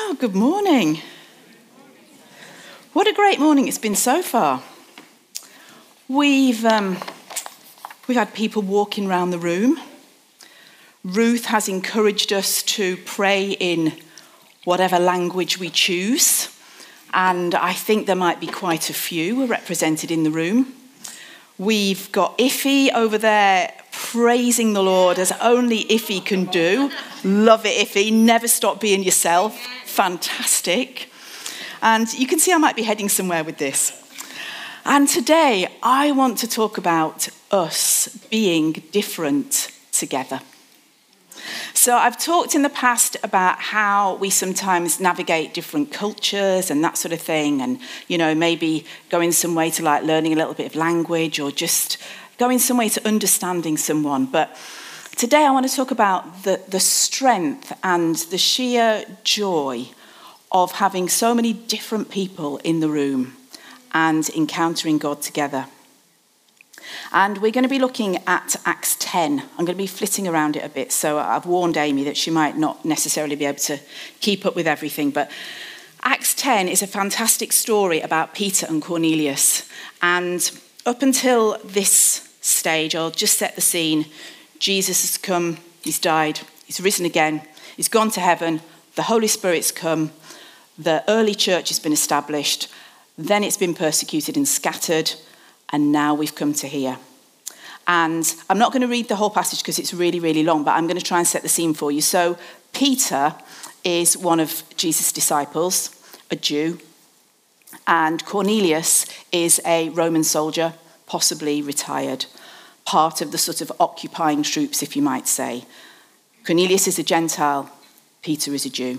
Oh, good morning. What a great morning it's been so far. We've, um, we've had people walking around the room. Ruth has encouraged us to pray in whatever language we choose. And I think there might be quite a few represented in the room. We've got Iffy over there praising the Lord as only Iffy can do. Love it, Iffy. Never stop being yourself. Fantastic. And you can see I might be heading somewhere with this. And today I want to talk about us being different together. So, I've talked in the past about how we sometimes navigate different cultures and that sort of thing, and, you know, maybe going some way to like learning a little bit of language or just going some way to understanding someone. But today I want to talk about the, the strength and the sheer joy of having so many different people in the room and encountering God together. And we're going to be looking at Acts 10. I'm going to be flitting around it a bit, so I've warned Amy that she might not necessarily be able to keep up with everything. But Acts 10 is a fantastic story about Peter and Cornelius. And up until this stage, I'll just set the scene. Jesus has come, he's died, he's risen again, he's gone to heaven, the Holy Spirit's come, the early church has been established, then it's been persecuted and scattered, and now we've come to here. And I'm not going to read the whole passage because it's really, really long, but I'm going to try and set the scene for you. So, Peter is one of Jesus' disciples, a Jew, and Cornelius is a Roman soldier, possibly retired, part of the sort of occupying troops, if you might say. Cornelius is a Gentile, Peter is a Jew.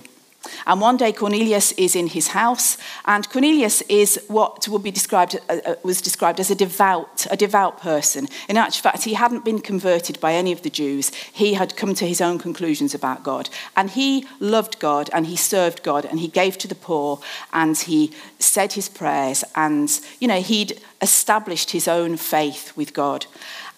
And one day Cornelius is in his house, and Cornelius is what would be described uh, uh, was described as a devout, a devout person. In actual fact, he hadn't been converted by any of the Jews. He had come to his own conclusions about God, and he loved God, and he served God, and he gave to the poor, and he said his prayers, and you know he'd established his own faith with God.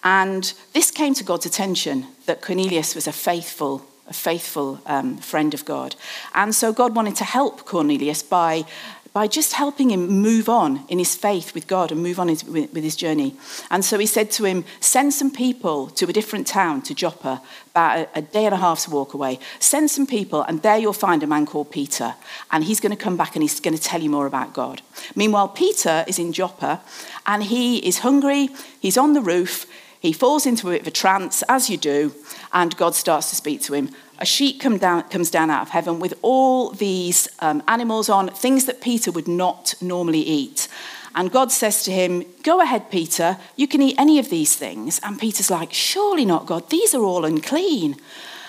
And this came to God's attention that Cornelius was a faithful a faithful um, friend of God. And so God wanted to help Cornelius by, by just helping him move on in his faith with God and move on his, with, with his journey. And so he said to him, Send some people to a different town, to Joppa, about a, a day and a half's walk away. Send some people, and there you'll find a man called Peter. And he's going to come back and he's going to tell you more about God. Meanwhile, Peter is in Joppa and he is hungry, he's on the roof. He falls into a bit of a trance, as you do, and God starts to speak to him. A sheep come down, comes down out of heaven with all these um, animals on, things that Peter would not normally eat. And God says to him, Go ahead, Peter, you can eat any of these things. And Peter's like, Surely not, God, these are all unclean.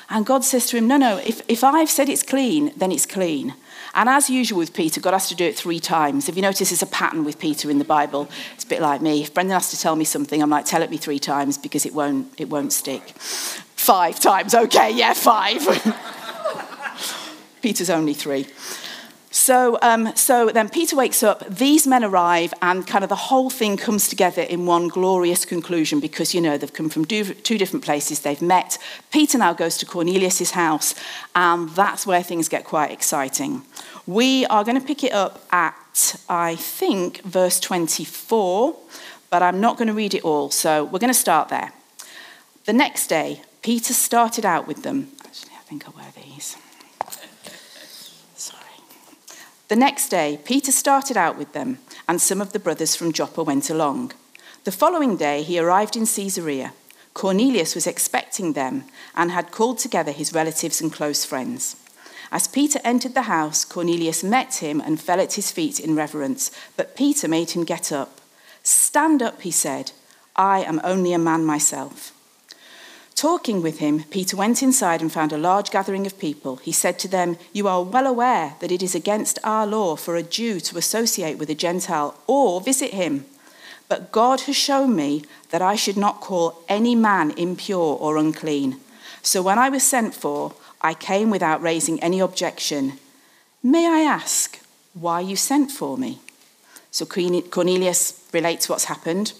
And God says to him, No, no, if, if I've said it's clean, then it's clean. And as usual with Peter, God has to do it three times. If you notice, there's a pattern with Peter in the Bible. It's a bit like me. If Brendan has to tell me something, I'm like, tell it me three times because it won't, it won't stick. Five times, okay, yeah, five. Peter's only three. So, um, so then Peter wakes up, these men arrive, and kind of the whole thing comes together in one glorious conclusion because, you know, they've come from two different places, they've met. Peter now goes to Cornelius' house, and that's where things get quite exciting. We are going to pick it up at, I think, verse 24, but I'm not going to read it all, so we're going to start there. The next day, Peter started out with them. Actually, I think I'll wear these. The next day, Peter started out with them, and some of the brothers from Joppa went along. The following day, he arrived in Caesarea. Cornelius was expecting them and had called together his relatives and close friends. As Peter entered the house, Cornelius met him and fell at his feet in reverence, but Peter made him get up. Stand up, he said. I am only a man myself. Talking with him, Peter went inside and found a large gathering of people. He said to them, You are well aware that it is against our law for a Jew to associate with a Gentile or visit him. But God has shown me that I should not call any man impure or unclean. So when I was sent for, I came without raising any objection. May I ask why you sent for me? So Cornelius relates what's happened.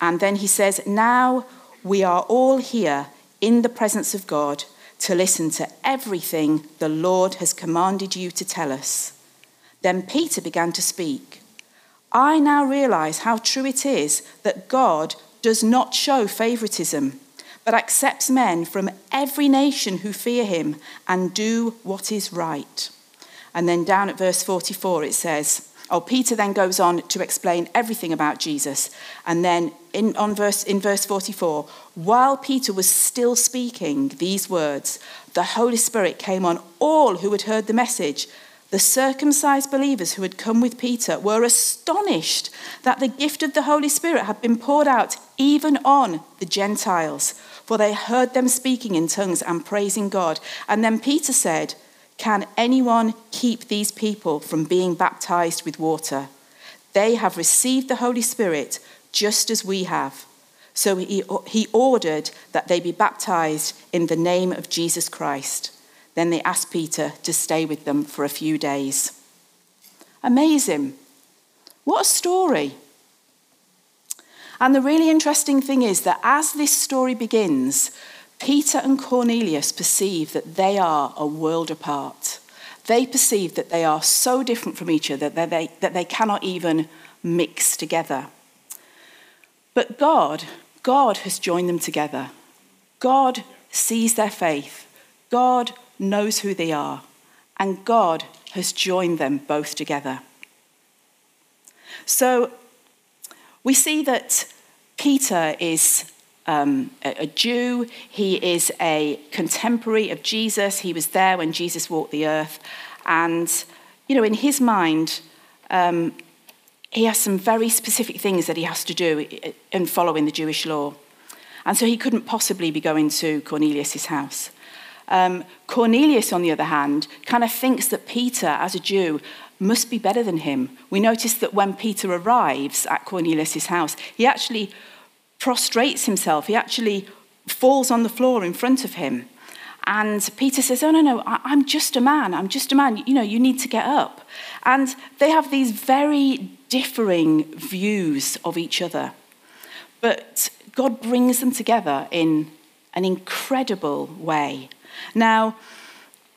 And then he says, Now we are all here in the presence of God to listen to everything the Lord has commanded you to tell us. Then Peter began to speak. I now realize how true it is that God does not show favoritism, but accepts men from every nation who fear him and do what is right. And then down at verse 44, it says, Oh, Peter then goes on to explain everything about Jesus. And then in, on verse, in verse 44, while Peter was still speaking these words, the Holy Spirit came on all who had heard the message. The circumcised believers who had come with Peter were astonished that the gift of the Holy Spirit had been poured out even on the Gentiles, for they heard them speaking in tongues and praising God. And then Peter said, Can anyone keep these people from being baptized with water? They have received the Holy Spirit just as we have. So he, he ordered that they be baptized in the name of Jesus Christ. Then they asked Peter to stay with them for a few days. Amazing. What a story. And the really interesting thing is that as this story begins, Peter and Cornelius perceive that they are a world apart. They perceive that they are so different from each other that they, that they cannot even mix together. But God, God has joined them together. God sees their faith. God knows who they are, and God has joined them both together. So we see that Peter is um, a, Jew, he is a contemporary of Jesus, he was there when Jesus walked the earth, and you know, in his mind, um, he has some very specific things that he has to do in following the Jewish law. And so he couldn't possibly be going to Cornelius' house. Um, Cornelius, on the other hand, kind of thinks that Peter, as a Jew, must be better than him. We notice that when Peter arrives at Cornelius' house, he actually prostrates himself, he actually falls on the floor in front of him. And Peter says, Oh, no, no, I'm just a man. I'm just a man. You know, you need to get up. And they have these very differing views of each other. But God brings them together in an incredible way. Now,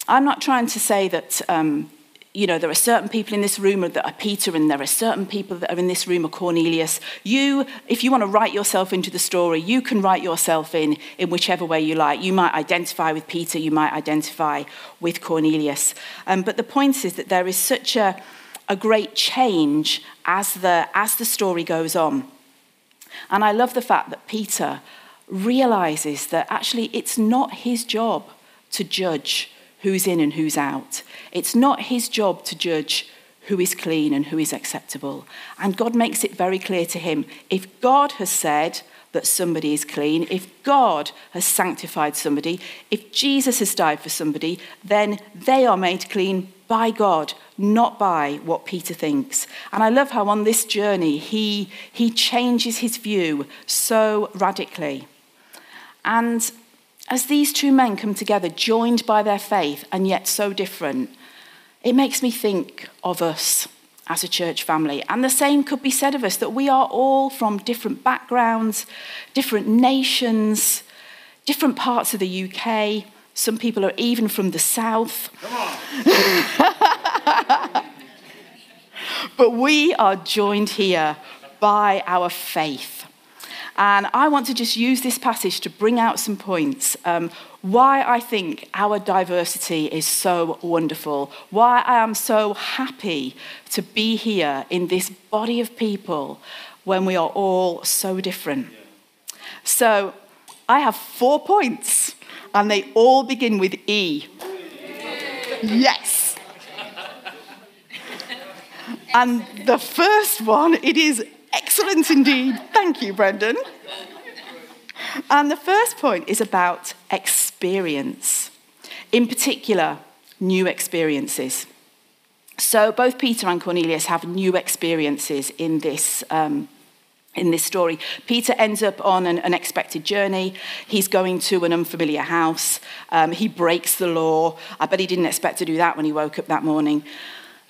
I'm not trying to say that, um, you know, there are certain people in this room that are Peter and there are certain people that are in this room are Cornelius. You, if you want to write yourself into the story, you can write yourself in in whichever way you like. You might identify with Peter, you might identify with Cornelius. Um, but the point is that there is such a, a great change as the, as the story goes on. And I love the fact that Peter realizes that actually it's not his job to judge who's in and who's out. It's not his job to judge who is clean and who is acceptable. And God makes it very clear to him if God has said that somebody is clean, if God has sanctified somebody, if Jesus has died for somebody, then they are made clean by God, not by what Peter thinks. And I love how on this journey he, he changes his view so radically. And as these two men come together, joined by their faith and yet so different, it makes me think of us as a church family. And the same could be said of us that we are all from different backgrounds, different nations, different parts of the UK. Some people are even from the south. but we are joined here by our faith. And I want to just use this passage to bring out some points. Um, why I think our diversity is so wonderful, why I am so happy to be here in this body of people when we are all so different. So I have four points, and they all begin with E. Yes. And the first one, it is Excellent indeed. Thank you, Brendan. And the first point is about experience, in particular, new experiences. So both Peter and Cornelius have new experiences in this. Um, in this story, Peter ends up on an unexpected journey. He's going to an unfamiliar house. Um, he breaks the law. I bet he didn't expect to do that when he woke up that morning.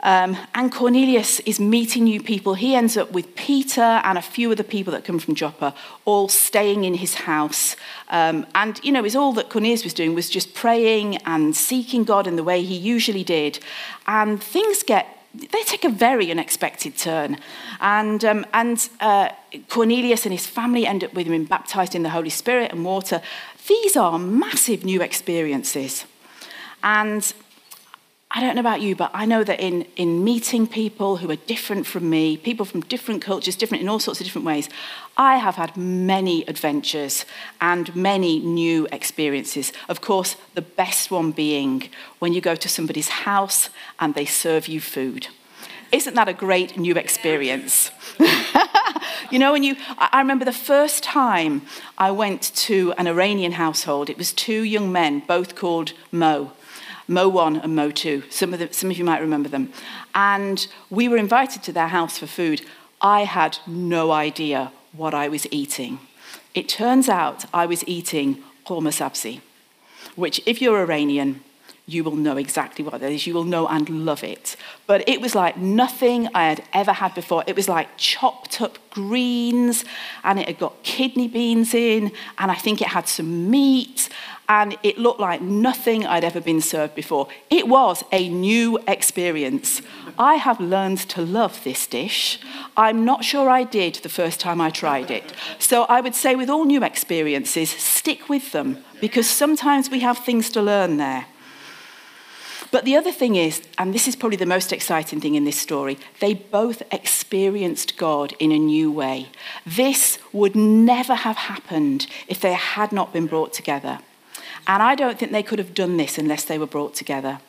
Um, and Cornelius is meeting new people. He ends up with Peter and a few other people that come from Joppa, all staying in his house. Um, and, you know, it's all that Cornelius was doing was just praying and seeking God in the way he usually did. And things get they take a very unexpected turn. And, um, and uh, Cornelius and his family end up with him baptized in the Holy Spirit and water. These are massive new experiences. And I don't know about you, but I know that in, in meeting people who are different from me, people from different cultures, different in all sorts of different ways, I have had many adventures and many new experiences. Of course, the best one being when you go to somebody's house and they serve you food. Isn't that a great new experience? you know, when you, I remember the first time I went to an Iranian household, it was two young men, both called Mo. Mo 1 and Mo 2. Some of, the, some of you might remember them. And we were invited to their house for food. I had no idea what I was eating. It turns out I was eating ghormeh sabzi, which, if you're Iranian, you will know exactly what that is. You will know and love it. But it was like nothing I had ever had before. It was like chopped up greens, and it had got kidney beans in, and I think it had some meat, and it looked like nothing I'd ever been served before. It was a new experience. I have learned to love this dish. I'm not sure I did the first time I tried it. So I would say, with all new experiences, stick with them because sometimes we have things to learn there. But the other thing is, and this is probably the most exciting thing in this story, they both experienced God in a new way. This would never have happened if they had not been brought together. And I don't think they could have done this unless they were brought together.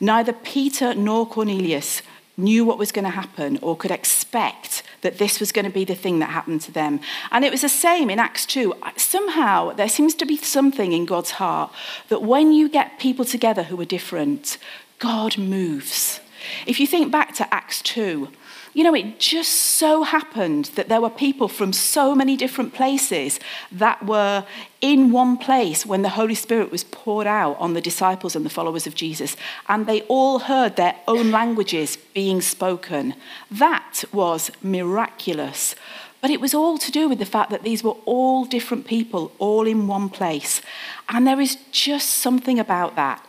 Neither Peter nor Cornelius knew what was going to happen or could expect that this was going to be the thing that happened to them. And it was the same in Acts 2. Somehow, there seems to be something in God's heart that when you get people together who are different, God moves. If you think back to Acts 2, you know, it just so happened that there were people from so many different places that were in one place when the Holy Spirit was poured out on the disciples and the followers of Jesus, and they all heard their own languages being spoken. That was miraculous. But it was all to do with the fact that these were all different people, all in one place. And there is just something about that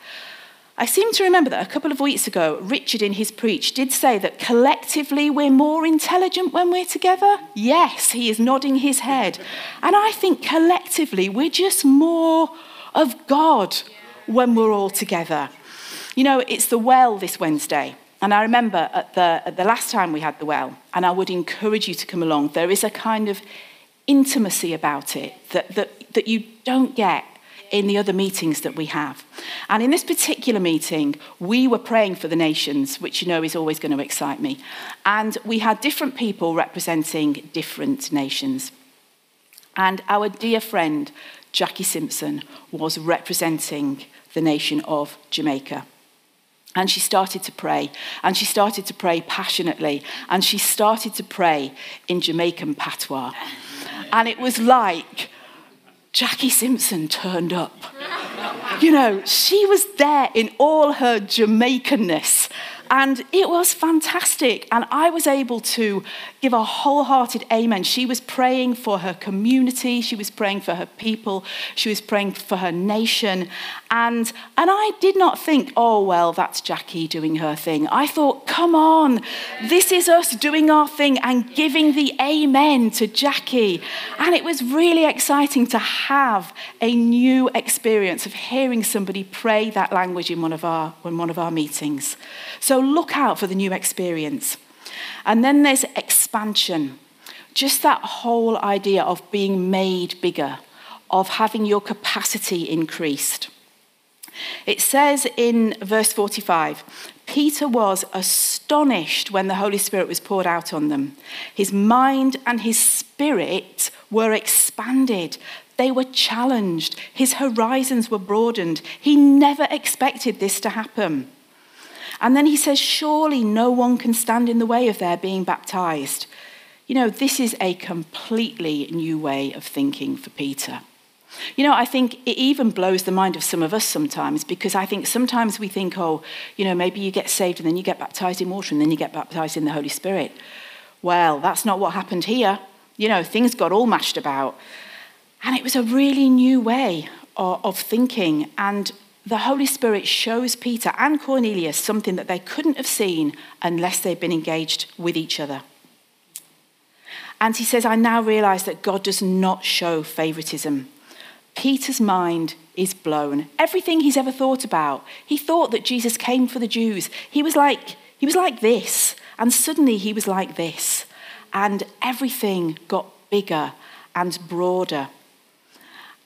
I seem to remember that a couple of weeks ago, Richard in his preach did say that collectively we're more intelligent when we're together. Yes, he is nodding his head. And I think collectively we're just more of God when we're all together. You know, it's the well this Wednesday. And I remember at the, at the last time we had the well, and I would encourage you to come along, there is a kind of intimacy about it that, that, that you don't get in the other meetings that we have. And in this particular meeting, we were praying for the nations, which you know is always going to excite me. And we had different people representing different nations. And our dear friend, Jackie Simpson, was representing the nation of Jamaica. And she started to pray, and she started to pray passionately, and she started to pray in Jamaican patois. And it was like Jackie Simpson turned up. You know, she was there in all her Jamaicanness. And it was fantastic. And I was able to give a wholehearted amen. She was praying for her community, she was praying for her people, she was praying for her nation. And, and I did not think, oh, well, that's Jackie doing her thing. I thought, come on, this is us doing our thing and giving the amen to Jackie. And it was really exciting to have a new experience of hearing somebody pray that language in one of our, in one of our meetings. So look out for the new experience. And then there's expansion. Just that whole idea of being made bigger, of having your capacity increased. It says in verse 45 Peter was astonished when the Holy Spirit was poured out on them. His mind and his spirit were expanded. They were challenged. His horizons were broadened. He never expected this to happen. And then he says, Surely no one can stand in the way of their being baptized. You know, this is a completely new way of thinking for Peter. You know, I think it even blows the mind of some of us sometimes because I think sometimes we think, oh, you know, maybe you get saved and then you get baptized in water and then you get baptized in the Holy Spirit. Well, that's not what happened here. You know, things got all mashed about. And it was a really new way of, thinking. And the Holy Spirit shows Peter and Cornelius something that they couldn't have seen unless they'd been engaged with each other. And he says, I now realize that God does not show favoritism. Peter's mind is blown. Everything he's ever thought about, he thought that Jesus came for the Jews. He was like, he was like this, and suddenly he was like this. And everything got bigger and broader.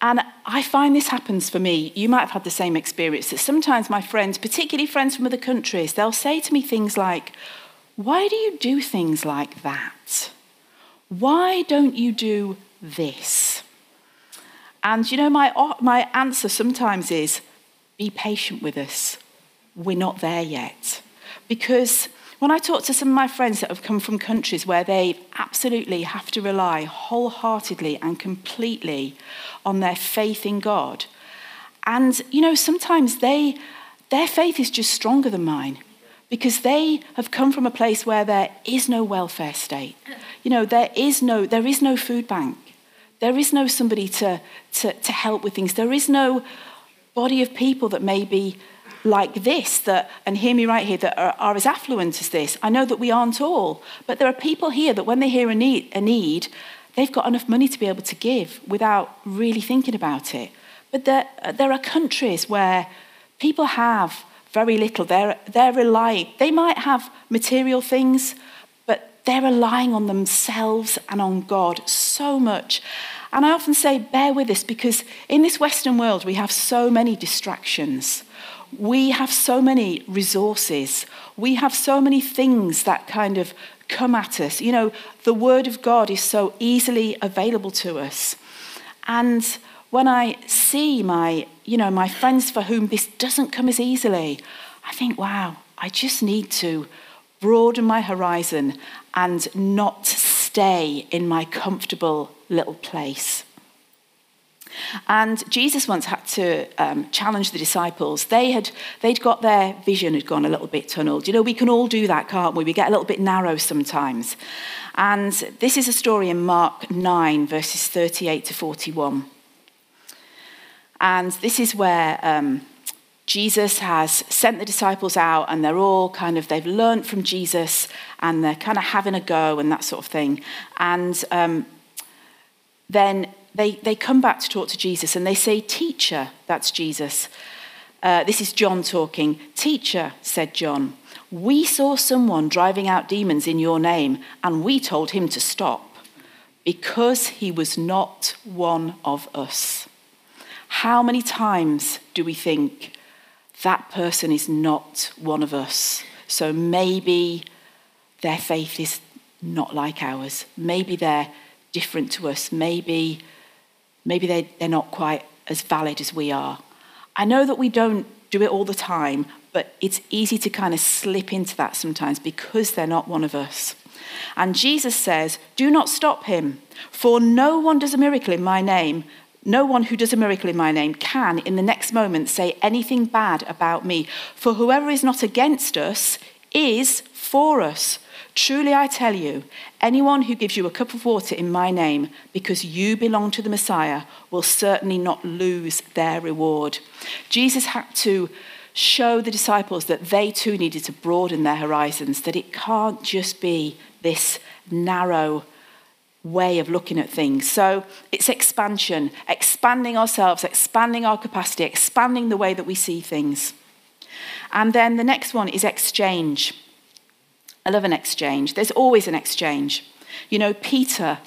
And I find this happens for me. You might have had the same experience that sometimes my friends, particularly friends from other countries, they'll say to me things like, Why do you do things like that? Why don't you do this? And you know, my, my answer sometimes is be patient with us. We're not there yet. Because when I talk to some of my friends that have come from countries where they absolutely have to rely wholeheartedly and completely on their faith in God, and you know, sometimes they, their faith is just stronger than mine because they have come from a place where there is no welfare state. You know, there is no, there is no food bank. There is no somebody to, to, to help with things. There is no body of people that may be like this, that, and hear me right here, that are, are, as affluent as this. I know that we aren't all, but there are people here that when they hear a need, a need, they've got enough money to be able to give without really thinking about it. But there, there are countries where people have very little. They're, they're relying, they might have material things, but they're relying on themselves and on God so much. And I often say, bear with us because in this Western world, we have so many distractions. We have so many resources. We have so many things that kind of come at us. You know, the Word of God is so easily available to us. And when I see my, you know, my friends for whom this doesn't come as easily, I think, wow, I just need to broaden my horizon and not stay in my comfortable little place. And Jesus once had to um, challenge the disciples. They had, they'd got their vision had gone a little bit tunneled. You know, we can all do that, can't we? We get a little bit narrow sometimes. And this is a story in Mark 9, verses 38 to 41. And this is where um, Jesus has sent the disciples out and they're all kind of, they've learned from Jesus and they're kind of having a go and that sort of thing. And um, then they, they come back to talk to Jesus and they say, Teacher, that's Jesus. Uh, this is John talking. Teacher, said John, we saw someone driving out demons in your name and we told him to stop because he was not one of us. How many times do we think, that person is not one of us. So maybe their faith is not like ours. Maybe they're different to us. Maybe, maybe they, they're not quite as valid as we are. I know that we don't do it all the time, but it's easy to kind of slip into that sometimes because they're not one of us. And Jesus says, Do not stop him, for no one does a miracle in my name no one who does a miracle in my name can, in the next moment, say anything bad about me. For whoever is not against us is for us. Truly, I tell you, anyone who gives you a cup of water in my name because you belong to the Messiah will certainly not lose their reward. Jesus had to show the disciples that they too needed to broaden their horizons, that it can't just be this narrow way of looking at things. So it's expansion, expanding ourselves, expanding our capacity, expanding the way that we see things. And then the next one is exchange. I love an exchange. There's always an exchange. You know, Peter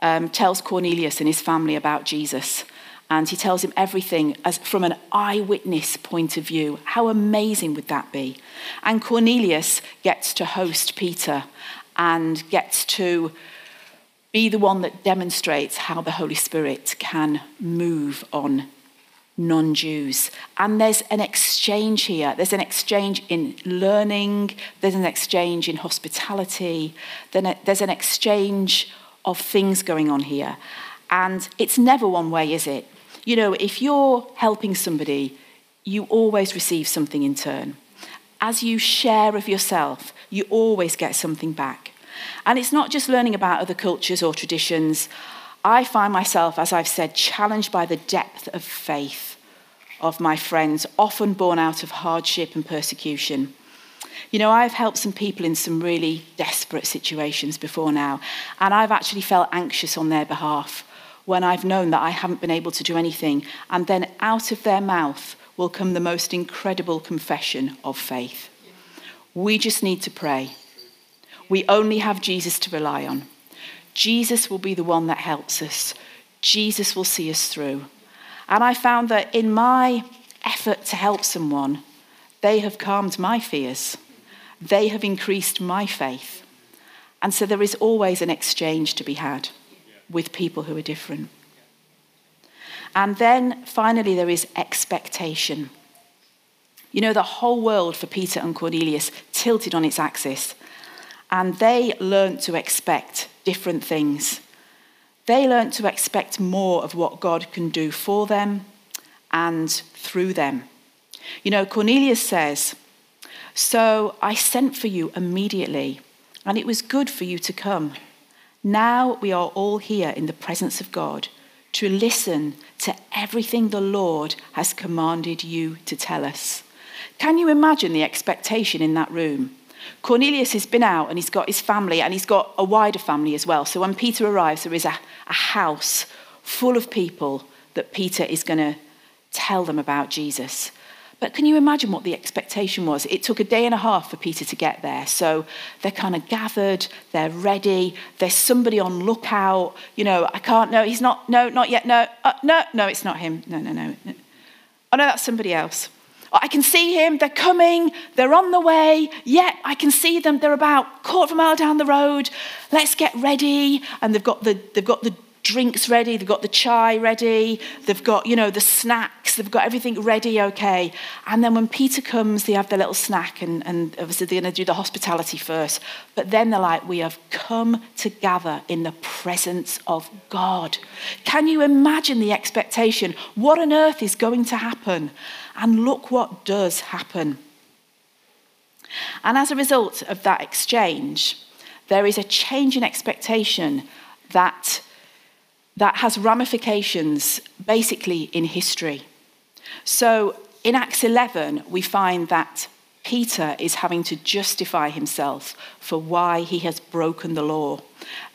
um, tells Cornelius and his family about Jesus, and he tells him everything as from an eyewitness point of view. How amazing would that be? And Cornelius gets to host Peter and gets to be the one that demonstrates how the Holy Spirit can move on non Jews. And there's an exchange here. There's an exchange in learning, there's an exchange in hospitality, there's an exchange of things going on here. And it's never one way, is it? you know, if you're helping somebody, you always receive something in turn. As you share of yourself, you always get something back. And it's not just learning about other cultures or traditions. I find myself, as I've said, challenged by the depth of faith of my friends, often born out of hardship and persecution. You know, I've helped some people in some really desperate situations before now, and I've actually felt anxious on their behalf when I've known that I haven't been able to do anything, and then out of their mouth will come the most incredible confession of faith. We just need to pray. We only have Jesus to rely on. Jesus will be the one that helps us. Jesus will see us through. And I found that in my effort to help someone, they have calmed my fears. They have increased my faith. And so there is always an exchange to be had with people who are different. And then finally, there is expectation. You know, the whole world for Peter and Cornelius tilted on its axis, and they learned to expect different things. They learned to expect more of what God can do for them and through them. You know, Cornelius says, So I sent for you immediately, and it was good for you to come. Now we are all here in the presence of God to listen to everything the Lord has commanded you to tell us. Can you imagine the expectation in that room? Cornelius has been out and he's got his family and he's got a wider family as well. So when Peter arrives, there is a, a house full of people that Peter is going to tell them about Jesus. But can you imagine what the expectation was? It took a day and a half for Peter to get there. So they're kind of gathered, they're ready, there's somebody on lookout. You know, I can't, no, he's not, no, not yet, no, uh, no, no, it's not him. No, no, no. Oh, no, that's somebody else. I can see him, they're coming, they're on the way. Yeah, I can see them, they're about quarter of a mile down the road. Let's get ready. And they've got the, they've got the drinks ready, they've got the chai ready, they've got, you know, the snacks, they've got everything ready, okay. And then when Peter comes, they have their little snack, and, and obviously they're going to do the hospitality first. But then they're like, we have come to gather in the presence of God. Can you imagine the expectation? What on earth is going to happen? And look what does happen. And as a result of that exchange, there is a change in expectation that that has ramifications basically in history. So in Acts 11, we find that Peter is having to justify himself for why he has broken the law.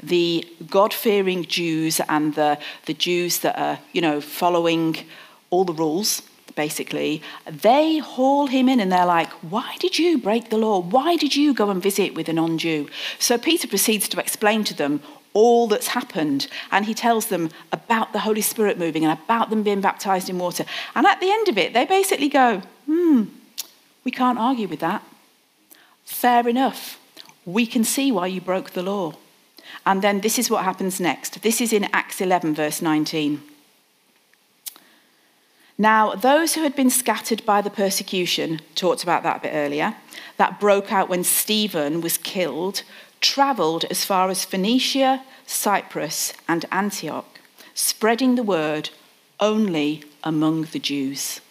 The God fearing Jews and the, the Jews that are, you know, following all the rules, basically, they haul him in and they're like, Why did you break the law? Why did you go and visit with a non Jew? So Peter proceeds to explain to them all that's happened. And he tells them about the Holy Spirit moving and about them being baptized in water. And at the end of it, they basically go, hmm, we can't argue with that. Fair enough. We can see why you broke the law. And then this is what happens next. This is in Acts 11, verse 19. Now, those who had been scattered by the persecution, talked about that a bit earlier, that broke out when Stephen was killed, travelled as far as Phoenicia, Cyprus, and Antioch, spreading the word only among the Jews.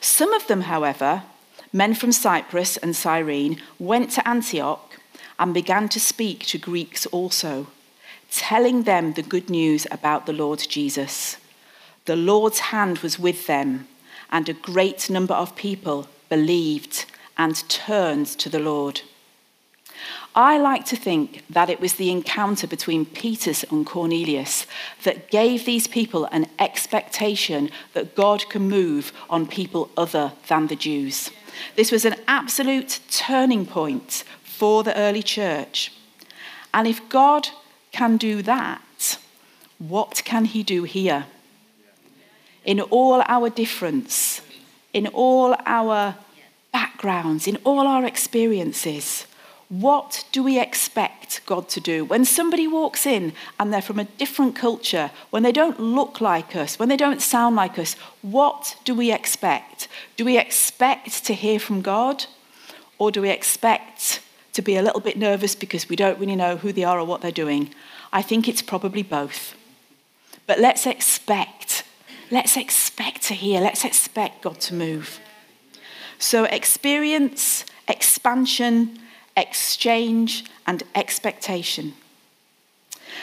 Some of them, however, men from Cyprus and Cyrene, went to Antioch and began to speak to Greeks also, telling them the good news about the Lord Jesus. The Lord's hand was with them, and a great number of people believed and turned to the Lord. I like to think that it was the encounter between Peter and Cornelius that gave these people an expectation that God can move on people other than the Jews. This was an absolute turning point for the early church. And if God can do that, what can he do here? In all our difference, in all our backgrounds, in all our experiences, what do we expect God to do? When somebody walks in and they're from a different culture, when they don't look like us, when they don't sound like us, what do we expect? Do we expect to hear from God? Or do we expect to be a little bit nervous because we don't really know who they are or what they're doing? I think it's probably both. But let's expect let's expect to hear, let's expect God to move. So, experience, expansion, exchange, and expectation.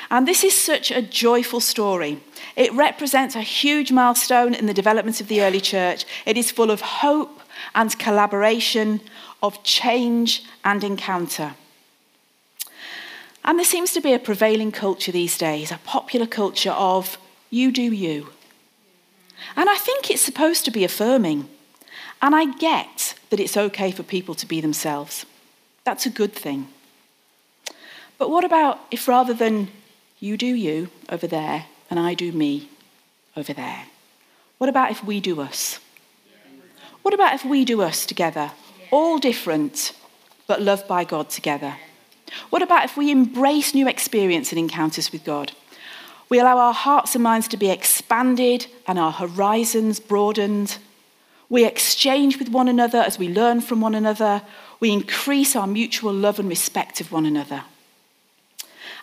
And this is such a joyful story. It represents a huge milestone in the development of the early church. It is full of hope and collaboration, of change and encounter. And there seems to be a prevailing culture these days, a popular culture of you do you. And I think it's supposed to be affirming. And I get that it's okay for people to be themselves. That's a good thing. But what about if rather than you do you over there and I do me over there? What about if we do us? What about if we do us together, all different, but loved by God together? What about if we embrace new experience and encounters with God? We allow our hearts and minds to be expanded and our horizons broadened. We exchange with one another as we learn from one another. We increase our mutual love and respect of one another.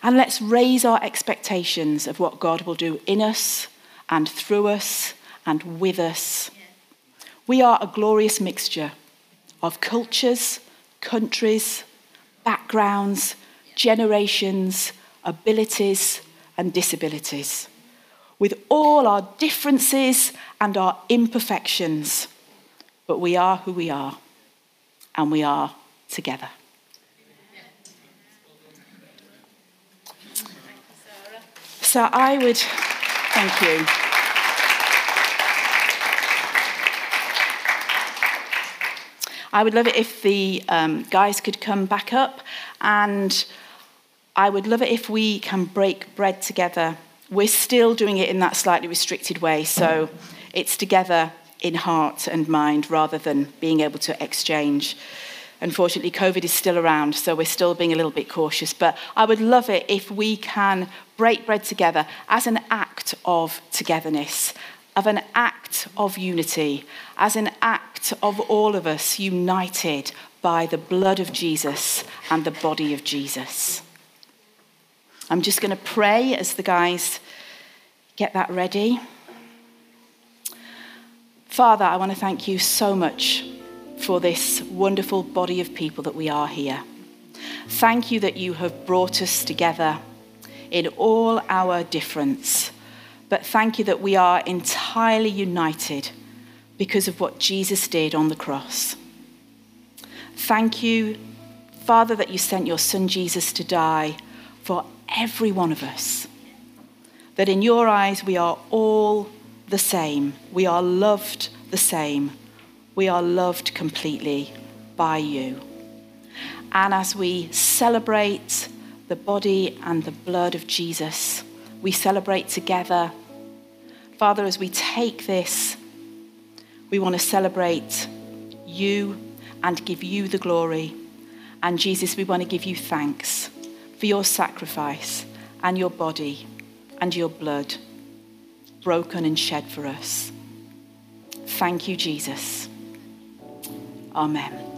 And let's raise our expectations of what God will do in us and through us and with us. We are a glorious mixture of cultures, countries, backgrounds, generations, abilities, and disabilities. With all our differences and our imperfections, but we are who we are, and we are together. So I would, thank you. I would love it if the um, guys could come back up, and I would love it if we can break bread together. We're still doing it in that slightly restricted way, so it's together in heart and mind rather than being able to exchange. Unfortunately, COVID is still around, so we're still being a little bit cautious. But I would love it if we can break bread together as an act of togetherness, of an act of unity, as an act of all of us united by the blood of Jesus and the body of Jesus. I'm just going to pray as the guys get that ready. Father, I want to thank you so much for this wonderful body of people that we are here. Thank you that you have brought us together in all our difference. But thank you that we are entirely united because of what Jesus did on the cross. Thank you, Father, that you sent your Son Jesus to die for every one of us. That in your eyes we are all the same, we are loved the same, we are loved completely by you. And as we celebrate the body and the blood of Jesus, we celebrate together. Father, as we take this, we want to celebrate you and give you the glory. And Jesus, we want to give you thanks for your sacrifice and your body and your blood broken and shed for us. Thank you, Jesus. Amen.